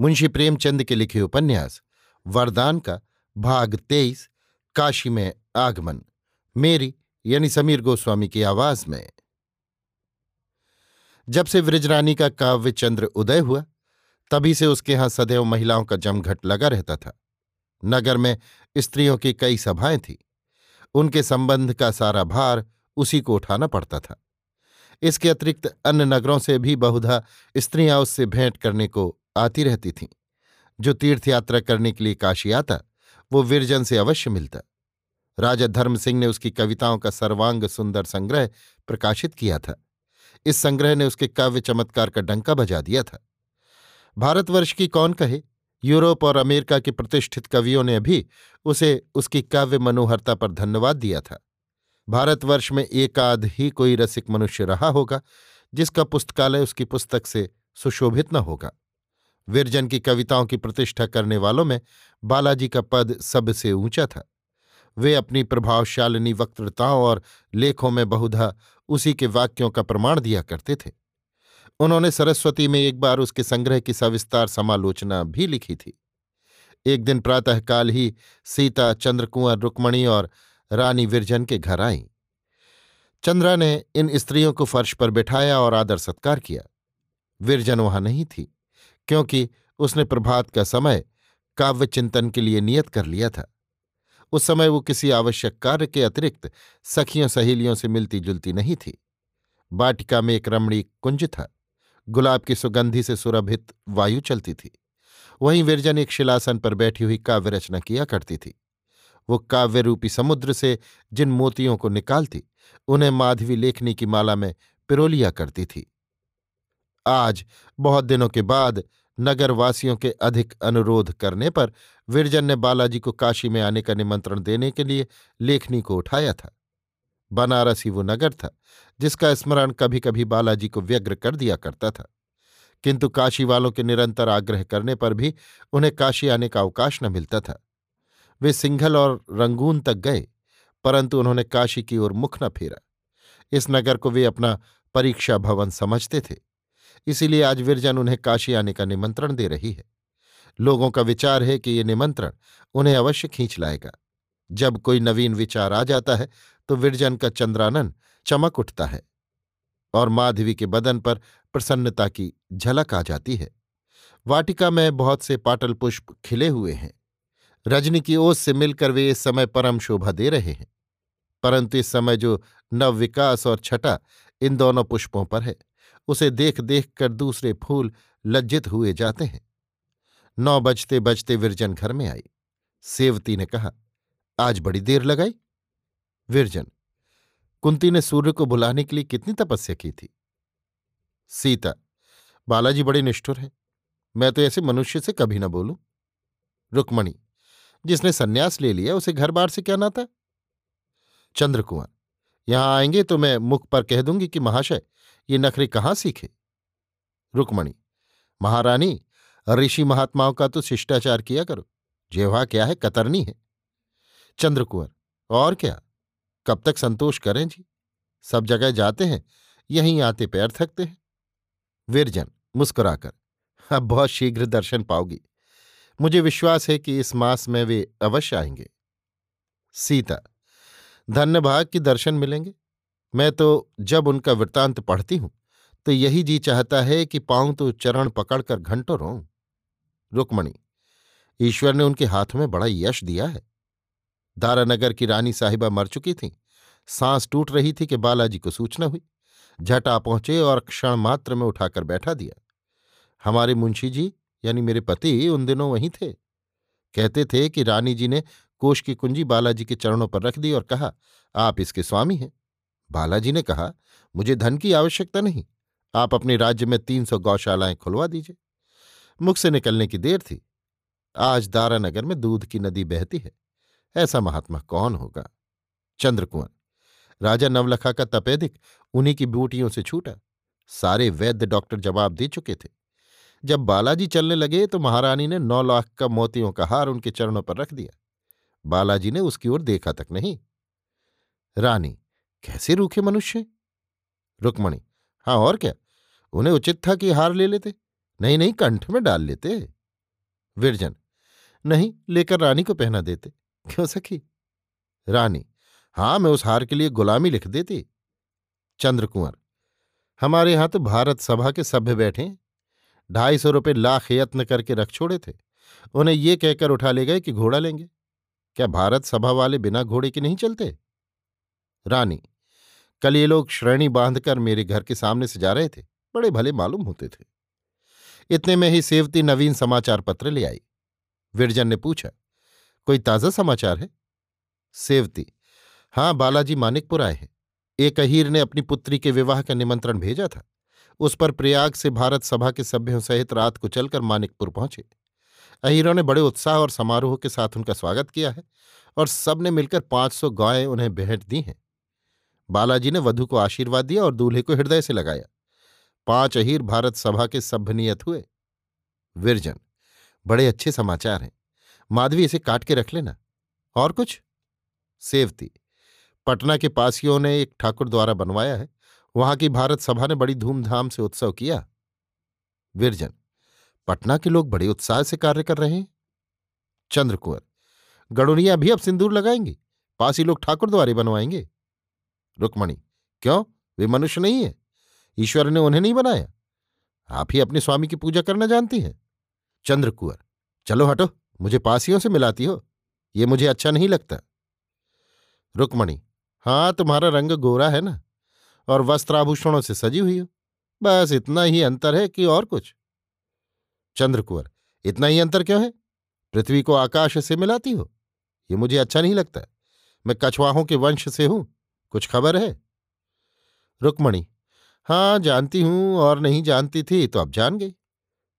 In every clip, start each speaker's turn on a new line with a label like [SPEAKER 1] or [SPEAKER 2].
[SPEAKER 1] मुंशी प्रेमचंद के लिखे उपन्यास, वरदान का भाग तेईस, काशी में आगमन। मेरी यानी समीर गोस्वामी की आवाज़ में। जब से वृजरानी का काव्य चंद्र उदय हुआ, तभी से उसके यहाँ सदैव महिलाओं का जमघट लगा रहता था। नगर में स्त्रियों की कई सभाएँ थीं। उनके संबंध का सारा भार उसी को उठाना पड़ता था। इसके अतिरिक्त अन्य नगरों से भी बहुधा स्त्रियाँ उससे भेंट करने को आती रहती थीं। जो तीर्थयात्रा करने के लिए काशी आता, वो विरजन से अवश्य मिलता। राजा धर्म सिंह ने उसकी कविताओं का सर्वांग सुंदर संग्रह प्रकाशित किया था। इस संग्रह ने उसके काव्य चमत्कार का डंका बजा दिया था। भारतवर्ष की कौन कहे? यूरोप और अमेरिका के प्रतिष्ठित कवियों ने भी उसे, उसकी काव्य मनोहरता पर धन्यवाद दिया था। भारतवर्ष में एकाध ही कोई रसिक मनुष्य रहा होगा, जिसका पुस्तकालय उसकी पुस्तक से सुशोभित न होगा। विरजन की कविताओं की प्रतिष्ठा करने वालों में बालाजी का पद सबसे ऊँचा था। वे अपनी प्रभावशालिनी वक्तृताओं और लेखों में बहुधा उसी के वाक्यों का प्रमाण दिया करते थे। उन्होंने सरस्वती में एक बार उसके संग्रह की सविस्तार समालोचना भी लिखी थी। एक दिन प्रातःकाल ही सीता, चंद्रकुंवर, रुक्मणी और रानी विरजन के घर आईं। चंद्रा ने इन स्त्रियों को फर्श पर बिठाया और आदर सत्कार किया। विरजन वहाँ नहीं थी। क्योंकि उसने प्रभात का समय काव्य चिंतन के लिए नियत कर लिया था। उस समय वो किसी आवश्यक कार्य के अतिरिक्त सखियों सहेलियों से मिलती जुलती नहीं थी। बाटिका में एक रमणी कुंज था। गुलाब की सुगंधि से सुरभित वायु चलती थी। वहीं विरजन एक शिलासन पर बैठी हुई काव्य रचना किया करती थी। वो काव्य रूपी समुद्र से जिन मोतियों को निकालती, उन्हें माधवी लेखनी की माला में पिरोलिया करती थी। आज, बहुत दिनों के बाद नगरवासियों के अधिक अनुरोध करने पर विरजन ने बालाजी को काशी में आने का निमंत्रण देने के लिए लेखनी को उठाया था। बनारस ही वो नगर था, जिसका स्मरण कभी कभी बालाजी को व्यग्र कर दिया करता था। किंतु काशी वालों के निरंतर आग्रह करने पर भी उन्हें काशी आने का अवकाश न मिलता था। वे सिंघल और रंगून तक गए, परंतु उन्होंने काशी की ओर मुख न फेरा। इस नगर को वे अपना परीक्षा भवन समझते थे। इसीलिए आज विरजन उन्हें काशी आने का निमंत्रण दे रही है। लोगों का विचार है कि ये निमंत्रण उन्हें अवश्य खींच लाएगा। जब कोई नवीन विचार आ जाता है तो विरजन का चंद्रानन चमक उठता है और माधवी के बदन पर प्रसन्नता की झलक आ जाती है। वाटिका में बहुत से पाटल पुष्प खिले हुए हैं। रजनी की ओस से मिलकर वे इस समय परम शोभा दे रहे हैं। परंतु इस समय जो नव विकास और छटा इन दोनों पुष्पों पर है। उसे देख देख कर दूसरे फूल लज्जित हुए जाते हैं। नौ बजते बजते विरजन घर में आई। सेवती ने कहा, आज बड़ी देर लगाई? विरजन, कुंती ने सूर्य को बुलाने के लिए कितनी तपस्या की थी? सीता, बालाजी बड़े निष्ठुर हैं। मैं तो ऐसे मनुष्य से कभी ना बोलूँ। रुक्मणी, जिसने सन्यास ले लिया, उसे घर बार से क्या नाता? चंद्रकुमार, यहाँ आएँगे तो मैं मुख पर कह दूँगी कि महाशय ये नखरे कहाँ सीखे? रुक्मणी, महारानी, ऋषि महात्माओं का तो शिष्टाचार किया करो। जेवा क्या है, कतरनी है। चंद्रकुंवर, और क्या? कब तक संतोष करें जी? सब जगह जाते हैं, यहीं आते पैर थकते हैं। विरजन, मुस्कुराकर, अब बहुत शीघ्र दर्शन पाओगी। मुझे विश्वास है कि इस मास में वे अवश्य आएँगे। सीता धन्य भाग की दर्शन मिलेंगे। मैं तो जब उनका वृत्तांत पढ़ती हूँ तो यही जी चाहता है कि पाऊँ तो चरण पकड़कर घंटों रो रुक्मणी, ईश्वर ने उनके हाथों में बड़ा यश दिया है। दारानगर की रानी साहिबा मर चुकी थीं। सांस टूट रही थी कि बालाजी को सूचना हुई। झटा पहुँचे और क्षण मात्र में उठाकर बैठा दिया। हमारे मुंशी जी, यानी मेरे पति, उन दिनों वहीं थे। कहते थे कि रानी जी ने कोष की कुंजी बालाजी के चरणों पर रख दी और कहा, आप इसके स्वामी हैं। बालाजी ने कहा, मुझे धन की आवश्यकता नहीं। आप अपने राज्य में तीन सौ गौशालाएँ खुलवा दीजिए। मुख से निकलने की देर थी। आज दारानगर में दूध की नदी बहती है। ऐसा महात्मा कौन होगा? चंद्रकुंवर, राजा नवलखा का तपेदिक उन्हीं की बूटियों से छूटा। सारे वैद्य डॉक्टर जवाब दे चुके थे। जब बालाजी चलने लगे तो महारानी ने नौ लाख का मोतियों का हार उनके चरणों पर रख दिया। बालाजी ने उसकी ओर देखा तक नहीं। रानी कैसे रूखे मनुष्य? रुक्मणी हाँ और क्या? उन्हें उचित था कि हार ले लेते। नहीं नहीं कंठ में डाल लेते। विरजन, नहीं, लेकर रानी को पहना देते। क्यों सखी? रानी, हाँ, मैं उस हार के लिए गुलामी लिख देती। चंद्रकुंवर, हमारे यहाँ तो भारत सभा के सभ्य बैठे ढाई सौ रुपये लाख यत्न करके रख छोड़े थे। उन्हें ये कहकर उठा ले गए कि घोड़ा लेंगे। क्या भारत सभा वाले बिना घोड़े के नहीं चलते? रानी, कल ये लोग श्रेणी बांधकर मेरे घर के सामने से जा रहे थे, बड़े भले मालूम होते थे। इतने में ही सेवती नवीन समाचार पत्र ले आई। विरजन ने पूछा, कोई ताज़ा समाचार है? सेवती? हाँ बालाजी मानिकपुर आए हैं। एक अहीर ने अपनी पुत्री के विवाह का निमंत्रण भेजा था। उस पर प्रयाग से भारत सभा के सभ्यों सहित रात को चलकर मानिकपुर पहुँचे। अहीरों ने बड़े उत्साह और समारोह के साथ उनका स्वागत किया है और सबने मिलकर पाँच सौ गायें उन्हें भेंट दी हैं। बालाजी ने वधु को आशीर्वाद दिया और दूल्हे को हृदय से लगाया। पाँच अहीर भारत सभा के सभ्य नियत हुए। विरजन, बड़े अच्छे समाचार हैं। माधवी, इसे काट के रख लेना। और कुछ? सेवती, पटना के पासियों ने एक ठाकुर द्वारा बनवाया है। वहाँ की भारत सभा ने बड़ी धूमधाम से उत्सव किया। विरजन, पटना के लोग बड़े उत्साह से कार्य कर रहे हैं। चंद्रकुंवर गड़ुनिया भी अब सिंदूर लगाएँगे। पासी लोग ठाकुर द्वारे बनवाएँगे। रुक्मणी, क्यों? वे मनुष्य नहीं है। ईश्वर ने उन्हें नहीं बनाया। आप ही अपने स्वामी की पूजा करना जानती हैं। चंद्रकुंवर चलो हटो, मुझे पासियों से मिलाती हो, ये मुझे अच्छा नहीं लगता। रुक्मणी हाँ तुम्हारा रंग गोरा है ना? और वस्त्राभूषणों से सजी हुई हो। बस इतना ही अंतर है कि और कुछ। चंद्रकुंवर इतना ही अंतर क्यों है? पृथ्वी को आकाश से मिलाती हो, ये मुझे अच्छा नहीं लगता। मैं कछवाहों के वंश से हूँ। कुछ खबर है? रुक्मणी हाँ जानती हूँ और नहीं जानती थी तो अब जान गई।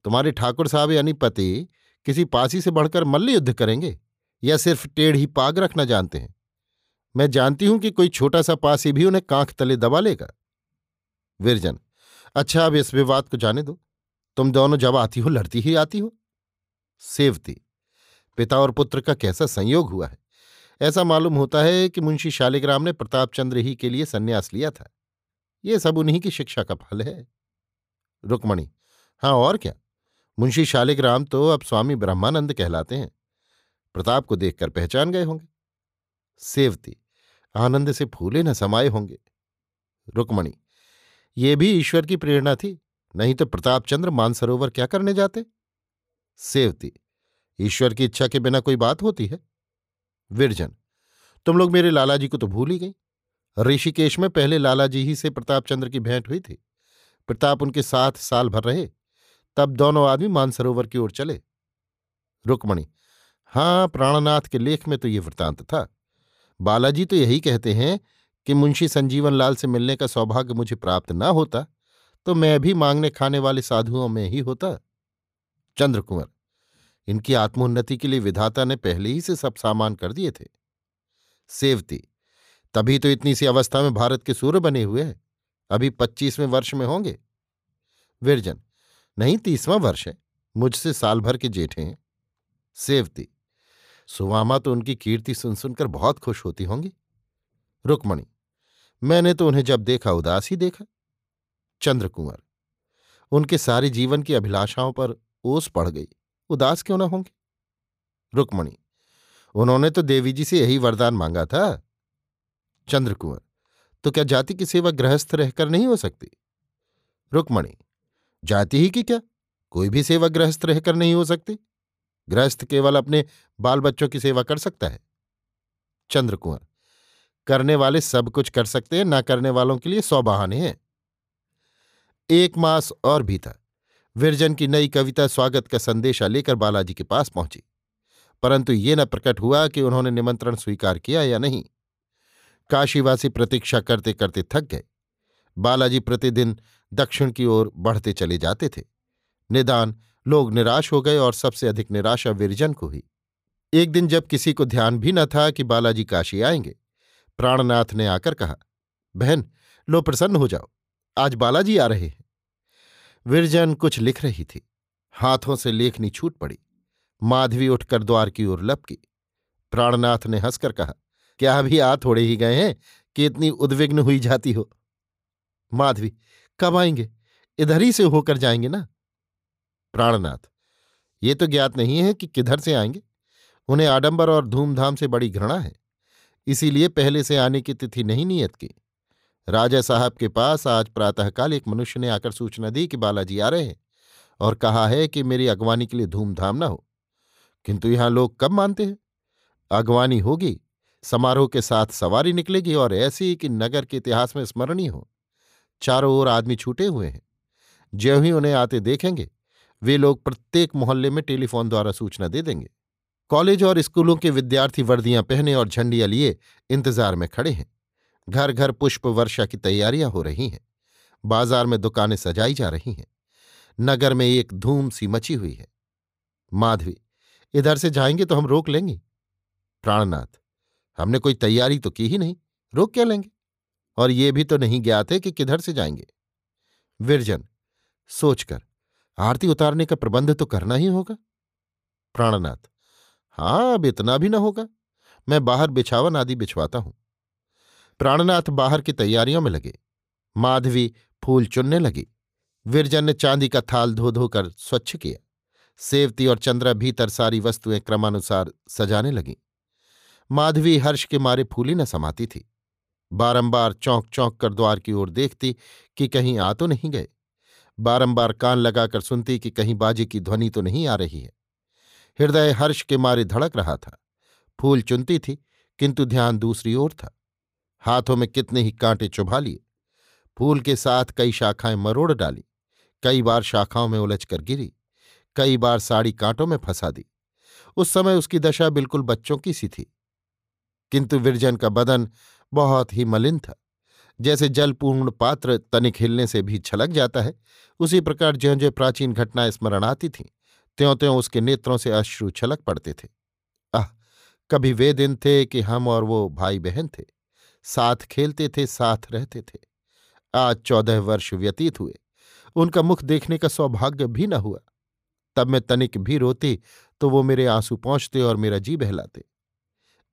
[SPEAKER 1] तुम्हारे ठाकुर साहब यानी पति किसी पासी से बढ़कर मल्ल युद्ध करेंगे या सिर्फ़ टेढ़ ही पाग रखना जानते हैं? मैं जानती हूँ कि कोई छोटा सा पासी भी उन्हें कांख तले दबा लेगा। विरजन अच्छा अब इस विवाद को जाने दो। तुम दोनों जब आती हो, लड़ती ही आती हो। सेवती, पिता और पुत्र का कैसा संयोग हुआ है? ऐसा मालूम होता है कि मुंशी शालिग्राम ने प्रताप चंद्र ही के लिए संन्यास लिया था। ये सब उन्हीं की शिक्षा का फल है। रुक्मणी हाँ और क्या? मुंशी शालिग्राम तो अब स्वामी ब्रह्मानंद कहलाते हैं। प्रताप को देखकर पहचान गए होंगे। सेवती, आनंद से फूले न समाये होंगे। रुक्मणी, ये भी ईश्वर की प्रेरणा थी, नहीं तो प्रतापचंद्र मानसरोवर क्या करने जाते? सेवती, ईश्वर की इच्छा के बिना कोई बात होती है। विरजन, तुम लोग मेरे लालाजी को तो भूल ही गई। ऋषिकेश में पहले लालाजी ही से प्रतापचंद्र की भेंट हुई थी। प्रताप उनके साथ साल भर रहे, तब दोनों आदमी मानसरोवर की ओर चले। रुक्मणी हाँ प्राणनाथ के लेख में तो ये वृतांत था। बालाजी तो यही कहते हैं कि मुंशी संजीवन लाल से मिलने का सौभाग्य मुझे प्राप्त ना होता तो मैं भी मांगने खाने वाले साधुओं में ही होता। चंद्रकुंवर इनकी आत्मोन्नति के लिए विधाता ने पहले ही से सब सामान कर दिए थे। सेवती, तभी तो इतनी सी अवस्था में भारत के सूर्य बने हुए हैं। अभी पच्चीसवें वर्ष में होंगे। विरजन, नहीं, तीसवां वर्ष है। मुझसे साल भर के जेठे हैं। सेवती, सुवामा तो उनकी कीर्ति सुन सुनकर बहुत खुश होती होंगी। रुक्मणी, मैंने तो उन्हें जब देखा, उदास ही देखा। चंद्रकुंवर, उनके सारे जीवन की अभिलाषाओं पर ओस पड़ गई। उदास क्यों ना होंगे? रुक्मणी, उन्होंने तो देवी जी से यही वरदान मांगा था। चंद्रकुंवर तो क्या जाति की सेवा गृहस्थ रहकर नहीं हो सकती? रुक्मणी, जाति ही की क्या? कोई भी सेवा गृहस्थ रहकर नहीं हो सकती। गृहस्थ केवल अपने बाल बच्चों की सेवा कर सकता है। चंद्रकुंवर, करने वाले सब कुछ कर सकते हैं, ना करने वालों के लिए सौ बहाने हैं। एक मास और भी था विरजन की नई कविता स्वागत का संदेशा लेकर बालाजी के पास पहुँची। परंतु ये न प्रकट हुआ कि उन्होंने निमंत्रण स्वीकार किया या नहीं। काशीवासी प्रतीक्षा करते करते थक गए। बालाजी प्रतिदिन दक्षिण की ओर बढ़ते चले जाते थे। निदान लोग निराश हो गए और सबसे अधिक निराशा विरजन को हुई। एक दिन जब किसी को ध्यान भी न था कि बालाजी काशी आएँगे, प्राणनाथ ने आकर कहा, बहन, लो प्रसन्न हो जाओ। आज बालाजी आ रहे हैं। विरजन कुछ लिख रही थी। हाथों से लेखनी छूट पड़ी। माधवी उठकर द्वार की ओर लपकी। प्राणनाथ ने हंसकर कहा, क्या अभी आ थोड़े ही गए हैं कि इतनी उद्विग्न हुई जाती हो? माधवी, कब आएँगे? इधर ही से होकर जाएँगे ना? प्राणनाथ, ये तो ज्ञात नहीं है कि किधर से आएँगे। उन्हें आडंबर और धूमधाम से बड़ी घृणा है। इसीलिए पहले से आने की तिथि नहीं नियत की। राजा साहब के पास आज प्रातःकाल एक मनुष्य ने आकर सूचना दी कि बालाजी आ रहे हैं और कहा है कि मेरी अगवानी के लिए धूमधाम न हो। किंतु यहाँ लोग कब मानते हैं? अगवानी होगी, समारोह के साथ सवारी निकलेगी और ऐसी कि नगर के इतिहास में स्मरणीय हो। चारों ओर आदमी छूटे हुए हैं। ज्यों ही उन्हें आते देखेंगे, वे लोग प्रत्येक मोहल्ले में टेलीफोन द्वारा सूचना दे देंगे। कॉलेज और स्कूलों के विद्यार्थी वर्दियाँ पहने और झंडियाँ लिए इंतज़ार में खड़े हैं। घर घर पुष्प वर्षा की तैयारियाँ हो रही हैं। बाज़ार में दुकानें सजाई जा रही हैं। नगर में एक धूम सी मची हुई है। माधवी, इधर से जाएँगे तो हम रोक लेंगे। प्राणनाथ, हमने कोई तैयारी तो की ही नहीं, रोक क्या लेंगे? और ये भी तो नहीं ज्ञात है कि किधर से जाएँगे। विरजन, सोचकर, आरती उतारने का प्रबंध तो करना ही होगा। प्राणनाथ हाँ अब इतना भी न होगा। मैं बाहर बिछावन आदि बिछवाता हूँ। प्राणनाथ बाहर की तैयारियों में लगे। माधवी फूल चुनने लगी। विरजन ने चांदी का थाल धो धोकर स्वच्छ किया। सेवती और चंद्रा भीतर सारी वस्तुएँ क्रमानुसार सजाने लगीं। माधवी हर्ष के मारे फूली न समाती थी। बारंबार चौंक चौंक कर द्वार की ओर देखती कि कहीं आ तो नहीं गए। बारंबार कान लगाकर सुनती कि कहीं बाजे की ध्वनि तो नहीं आ रही है। हृदय हर्ष के मारे धड़क रहा था। फूल चुनती थी, किंतु ध्यान दूसरी ओर था। हाथों में कितने ही कांटे चुभा लिए। फूल के साथ कई शाखाएँ मरोड़ डाली। कई बार शाखाओं में उलझकर गिरी। कई बार साड़ी कांटों में फंसा दी। उस समय उसकी दशा बिल्कुल बच्चों की सी थी। किंतु विरजन का बदन बहुत ही मलिन था। जैसे जलपूर्ण पात्र तनिक हिलने से भी छलक जाता है, उसी प्रकार ज्यो ज्यो प्राचीन घटनाएँ स्मरण आती थीं त्यों त्यों उसके नेत्रों से अश्रु छलक पड़ते थे। आह, कभी वे दिन थे कि हम और वो भाई बहन थे। साथ खेलते थे, साथ रहते थे। आज चौदह वर्ष व्यतीत हुए। उनका मुख देखने का सौभाग्य भी न हुआ। तब मैं तनिक भी रोती तो वो मेरे आँसू पहुँचते और मेरा जी बहलाते।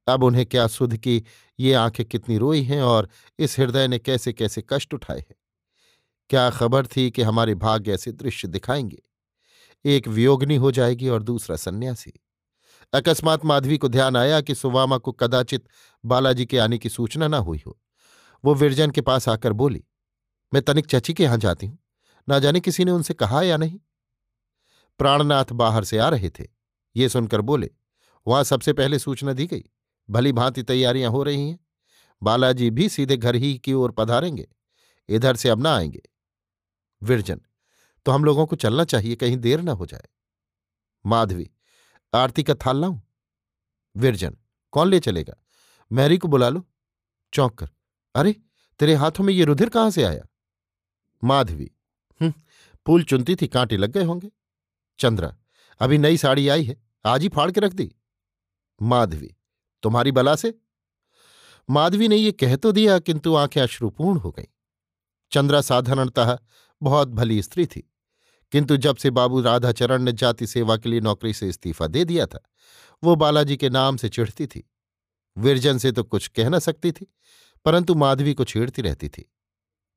[SPEAKER 1] अब उन्हें क्या सुध की ये आँखें कितनी रोई हैं और इस हृदय ने कैसे कैसे कष्ट उठाए हैं? क्या खबर थी कि हमारे भाग्य ऐसे दृश्य दिखाएँगे? एक वियोगनी हो जाएगी और दूसरा सन्यासी। अकस्मात माधवी को ध्यान आया कि सुवामा को कदाचित बालाजी के आने की सूचना न हुई हो। वो विरजन के पास आकर बोली, मैं तनिक चची के यहाँ जाती हूँ। ना जाने किसी ने उनसे कहा या नहीं? प्राणनाथ बाहर से आ रहे थे। ये सुनकर बोले, वहाँ सबसे पहले सूचना दी गई। भली भांति तैयारियाँ हो रही हैं। बालाजी भी सीधे घर ही की ओर पधारेंगे। इधर से अब ना आएँगे। विरजन तो हम लोगों को चलना चाहिए, कहीं देर न हो जाए। माधवी आरती का थाल लाऊं? विरजन, कौन ले चलेगा? मैरी को बुला लो। चौंक कर, अरे, तेरे हाथों में ये रुधिर कहाँ से आया? माधवी हम्म फूल चुनती थी, कांटे लग गए होंगे। चंद्रा, अभी नई साड़ी आई है, आज ही फाड़ के रख दी। माधवी, तुम्हारी बला से? माधवी ने ये कह तो दिया, किंतु आँखें अश्रुपूर्ण हो गईं। चंद्रा साधारणतः बहुत भली स्त्री थी। किंतु जब से बाबू राधाचरण ने जाति सेवा के लिए नौकरी से इस्तीफा दे दिया था, वो बालाजी के नाम से चिढ़ती थी। विरजन से तो कुछ कह न सकती थी, परंतु माधवी को छेड़ती रहती थी।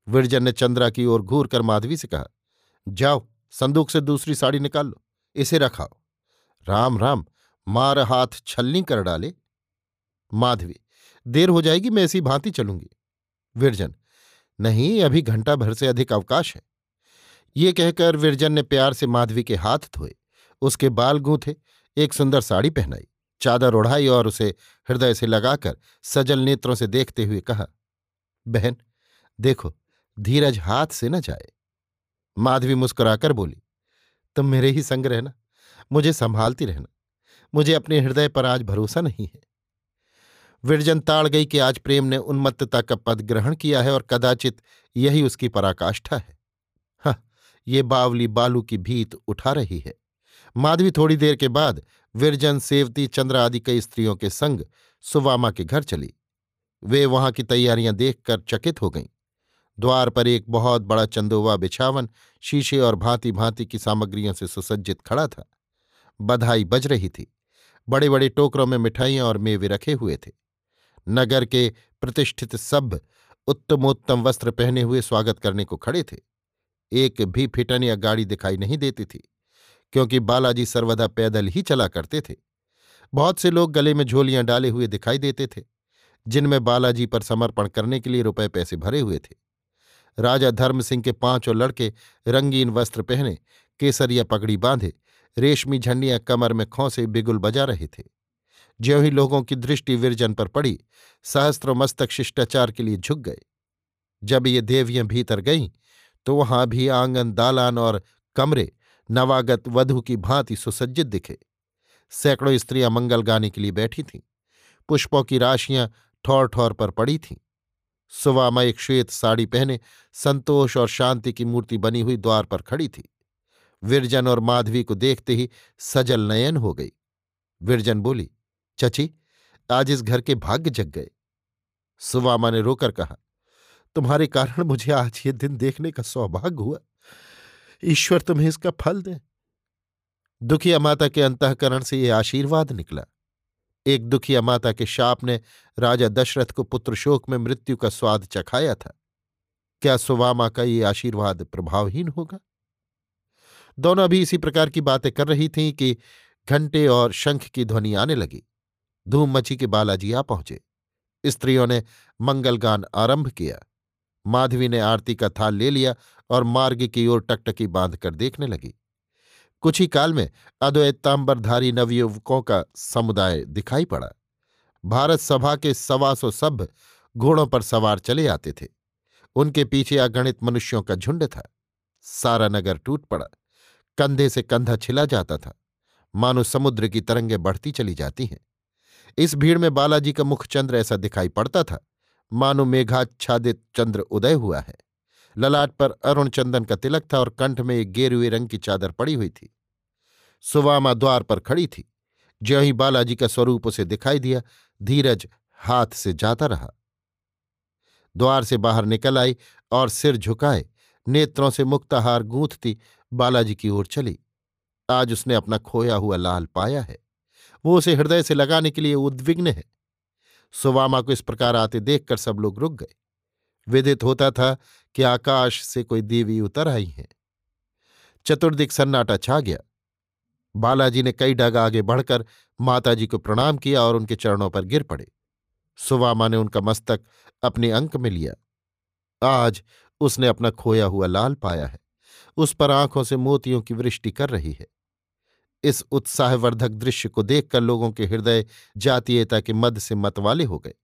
[SPEAKER 1] विरजन ने चंद्रा की ओर घूर कर माधवी से कहा, जाओ, संदूक से दूसरी साड़ी निकाल लो, इसे रखाओ। राम राम, मार हाथ छलनी कर डाले। माधवी, देर हो जाएगी, मैं ऐसी भांति चलूँगी। विरजन, नहीं, अभी घंटा भर से अधिक अवकाश है। ये कहकर विरजन ने प्यार से माधवी के हाथ धोए। उसके बाल गूंथे, एक सुंदर साड़ी पहनाई, चादर उड़ाई और उसे हृदय से लगाकर सजल नेत्रों से देखते हुए कहा, बहन, देखो, धीरज हाथ से न जाए। माधवी मुस्कुराकर बोली, तुम मेरे ही संग रहना, मुझे संभालती रहना, मुझे अपने हृदय पर आज भरोसा नहीं है। विरजन ताड़ गई कि आज प्रेम ने उन्मत्तता का पद ग्रहण किया है और कदाचित यही उसकी पराकाष्ठा हाँ। ये बावली बालू की भीत उठा रही है। माधवी थोड़ी देर के बाद विरजन, सेवती, चंद्र आदि कई स्त्रियों के संग सुवामा के घर चली। वे वहाँ की तैयारियाँ देखकर चकित हो गईं। द्वार पर एक बहुत बड़ा चंदोवा बिछावन शीशे और भांति भांति की सामग्रियों से सुसज्जित खड़ा था। बधाई बज रही थी। बड़े बड़े टोकरों में मिठाइयाँ और मेवे रखे हुए थे। नगर के प्रतिष्ठित सभ्य उत्तमोत्तम वस्त्र पहने हुए स्वागत करने को खड़े थे। एक भी फिटन या गाड़ी दिखाई नहीं देती थी, क्योंकि बालाजी सर्वदा पैदल ही चला करते थे। बहुत से लोग गले में झोलियाँ डाले हुए दिखाई देते थे, जिनमें बालाजी पर समर्पण करने के लिए रुपए पैसे भरे हुए थे। राजा धर्म सिंह के पाँचों लड़के रंगीन वस्त्र पहने केसरिया पगड़ी बांधे, रेशमी झंडियाँ कमर में खौसे बिगुल बजा रहे थे। ज्यों ही लोगों की दृष्टि विरजन पर पड़ी, सहस्त्रों मस्तक शिष्टाचार के लिए झुक गए। जब ये देवियाँ भीतर गईं तो वहाँ भी आँगन दालान और कमरे, नवागत वधु की भांति सुसज्जित दिखे। सैकड़ों स्त्रियाँ मंगल गाने के लिए बैठी थीं। पुष्पों की राशियाँ ठौर ठौर पर पड़ी थीं। सुवामा एक श्वेत साड़ी पहने संतोष और शांति की मूर्ति बनी हुई द्वार पर खड़ी थी। विरजन और माधवी को देखते ही सजल नयन हो गई। विरजन बोली, चची, आज इस घर के भाग्य जग गए। सुवामा ने रोकर कहा तुम्हारे कारण मुझे आज ये दिन देखने का सौभाग्य हुआ। ईश्वर तुम्हें इसका फल दे। दुखिया माता के अंतकरण से ये आशीर्वाद निकला। एक दुखिया माता के शाप ने राजा दशरथ को पुत्र शोक में मृत्यु का स्वाद चखाया था। क्या सुवामा का ये आशीर्वाद प्रभावहीन होगा? दोनों अभी इसी प्रकार की बातें कर रही थीं कि घंटे और शंख की ध्वनि आने लगी। धूम मची के बालाजी आ पहुँचे। स्त्रियों ने मंगलगान आरंभ किया। माधवी ने आरती का थाल ले लिया और मार्ग की ओर टकटकी बांधकर देखने लगी। कुछ ही काल में अद्वैतांबरधारी नवयुवकों का समुदाय दिखाई पड़ा। भारत सभा के सवा सौ सभ्य घोड़ों पर सवार चले आते थे। उनके पीछे अगणित मनुष्यों का झुंड था। सारा नगर टूट पड़ा। कंधे से कंधा छिला जाता था। मानो समुद्र की तरंगें बढ़ती चली जाती हैं। इस भीड़ में बालाजी का मुखचंद्र ऐसा दिखाई पड़ता था। मानो मेघाच्छादित चंद्र उदय हुआ है। ललाट पर अरुण चंदन का तिलक था और कंठ में एक गेरुए रंग की चादर पड़ी हुई थी। सुवामा द्वार पर खड़ी थी। ज्यों ही बालाजी का स्वरूप उसे दिखाई दिया, धीरज हाथ से जाता रहा। द्वार से बाहर निकल आई और सिर झुकाए। नेत्रों से मुक्ताहार गूंथती बालाजी की ओर चली। आज उसने अपना खोया हुआ लाल पाया है। वो उसे हृदय से लगाने के लिए उद्विग्न है। सुवामा को इस प्रकार आते देखकर सब लोग रुक गए। विदित होता था कि आकाश से कोई देवी उतर आई है। चतुर्दिक सन्नाटा छा गया। बालाजी ने कई डग आगे बढ़कर माताजी को प्रणाम किया और उनके चरणों पर गिर पड़े। सुवामा ने उनका मस्तक अपने अंक में लिया। आज उसने अपना खोया हुआ लाल पाया है। उस पर आँखों से मोतियों की वृष्टि कर रही है। इस उत्साहवर्धक दृश्य को देखकर लोगों के हृदय जातीयता के मद से मतवाले हो गए।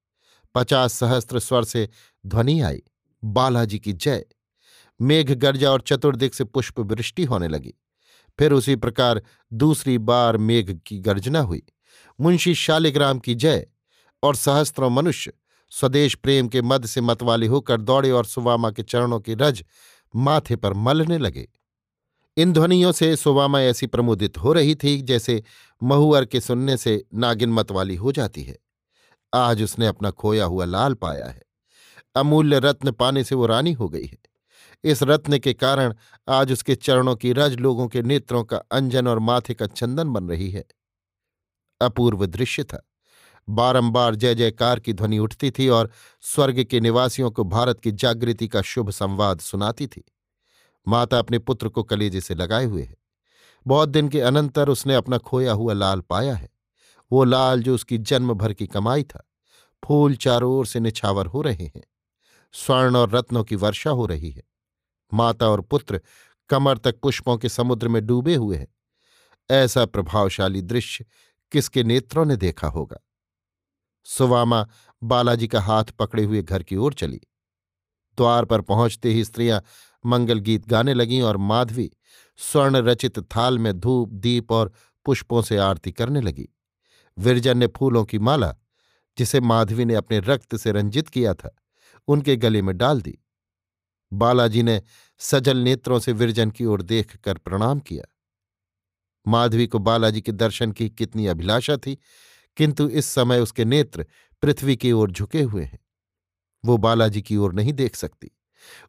[SPEAKER 1] पचास सहस्त्र स्वर से ध्वनि आई, बालाजी की जय। मेघ गर्जा और चतुर्दिक से पुष्प वृष्टि होने लगी। फिर उसी प्रकार दूसरी बार मेघ की गर्जना हुई। मुंशी शालिग्राम की जय और सहस्त्रों मनुष्य स्वदेश प्रेम के मद से मतवाले होकर दौड़े और सुवामा के चरणों की रज माथे पर मलने लगे। इन ध्वनियों से सुवामा ऐसी प्रमुदित हो रही थी, जैसे महुअर के सुनने से नागिन मतवाली हो जाती है। आज उसने अपना खोया हुआ लाल पाया है। अमूल्य रत्न पाने से वो रानी हो गई है। इस रत्न के कारण आज उसके चरणों की रज लोगों के नेत्रों का अंजन और माथे का चंदन बन रही है। अपूर्व दृश्य था। बारंबार जय जयकार की ध्वनि उठती थी और स्वर्ग के निवासियों को भारत की जागृति का शुभ संवाद सुनाती थी। माता अपने पुत्र को कलेजे से लगाए हुए है। बहुत दिन के अनंतर उसने अपना खोया हुआ लाल पाया है। वो लाल जो उसकी जन्म भर की कमाई था, फूल चारों ओर से निछावर हो रहे हैं। स्वर्ण और रत्नों की वर्षा हो रही है। माता और पुत्र कमर तक पुष्पों के समुद्र में डूबे हुए हैं। ऐसा प्रभावशाली दृश्य किसके नेत्रों ने देखा होगा? सुवामा बालाजी का हाथ पकड़े हुए घर की ओर चली। द्वार पर पहुँचते ही स्त्रियाँ मंगल गीत गाने लगीं और माधवी स्वर्ण रचित थाल में धूप, दीप और पुष्पों से आरती करने लगी। विरजन ने फूलों की माला, जिसे माधवी ने अपने रक्त से रंजित किया था, उनके गले में डाल दी। बालाजी ने सजल नेत्रों से विरजन की ओर देखकर प्रणाम किया। माधवी को बालाजी के दर्शन की कितनी अभिलाषा थी, किंतु इस समय उसके नेत्र पृथ्वी की ओर झुके हुए हैं। वो बालाजी की ओर नहीं देख सकती।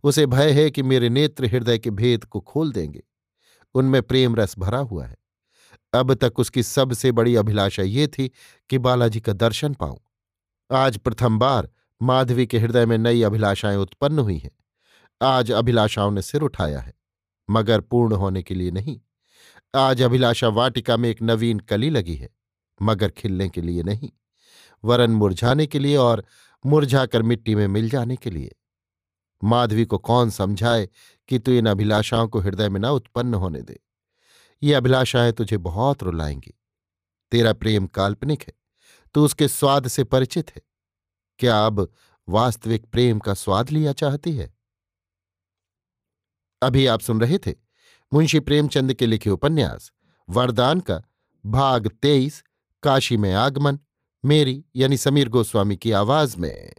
[SPEAKER 1] उसे भय है कि मेरे नेत्र हृदय के भेद को खोल देंगे। उनमें प्रेम रस भरा हुआ है। अब तक उसकी सबसे बड़ी अभिलाषा ये थी कि बालाजी का दर्शन पाऊँ। आज प्रथम बार माधवी के हृदय में नई अभिलाषाएँ उत्पन्न हुई हैं। आज अभिलाषाओं ने सिर उठाया है, मगर पूर्ण होने के लिए नहीं। आज अभिलाषा वाटिका में एक नवीन कली लगी है, मगर खिलने के लिए नहीं। वरन मुरझाने के लिए और मुरझाकर मिट्टी में मिल जाने के लिए। माधवी को कौन समझाए कि तू इन अभिलाषाओं को हृदय में न उत्पन्न होने दे? ये अभिलाषाएँ तुझे बहुत रुलाएँगी। तेरा प्रेम काल्पनिक है, तू उसके स्वाद से परिचित है। क्या अब वास्तविक प्रेम का स्वाद लिया चाहती है? अभी आप सुन रहे थे मुंशी प्रेमचंद के लिखे उपन्यास, वरदान का भाग तेईस, काशी में आगमन, मेरी यानी समीर गोस्वामी की आवाज़ में।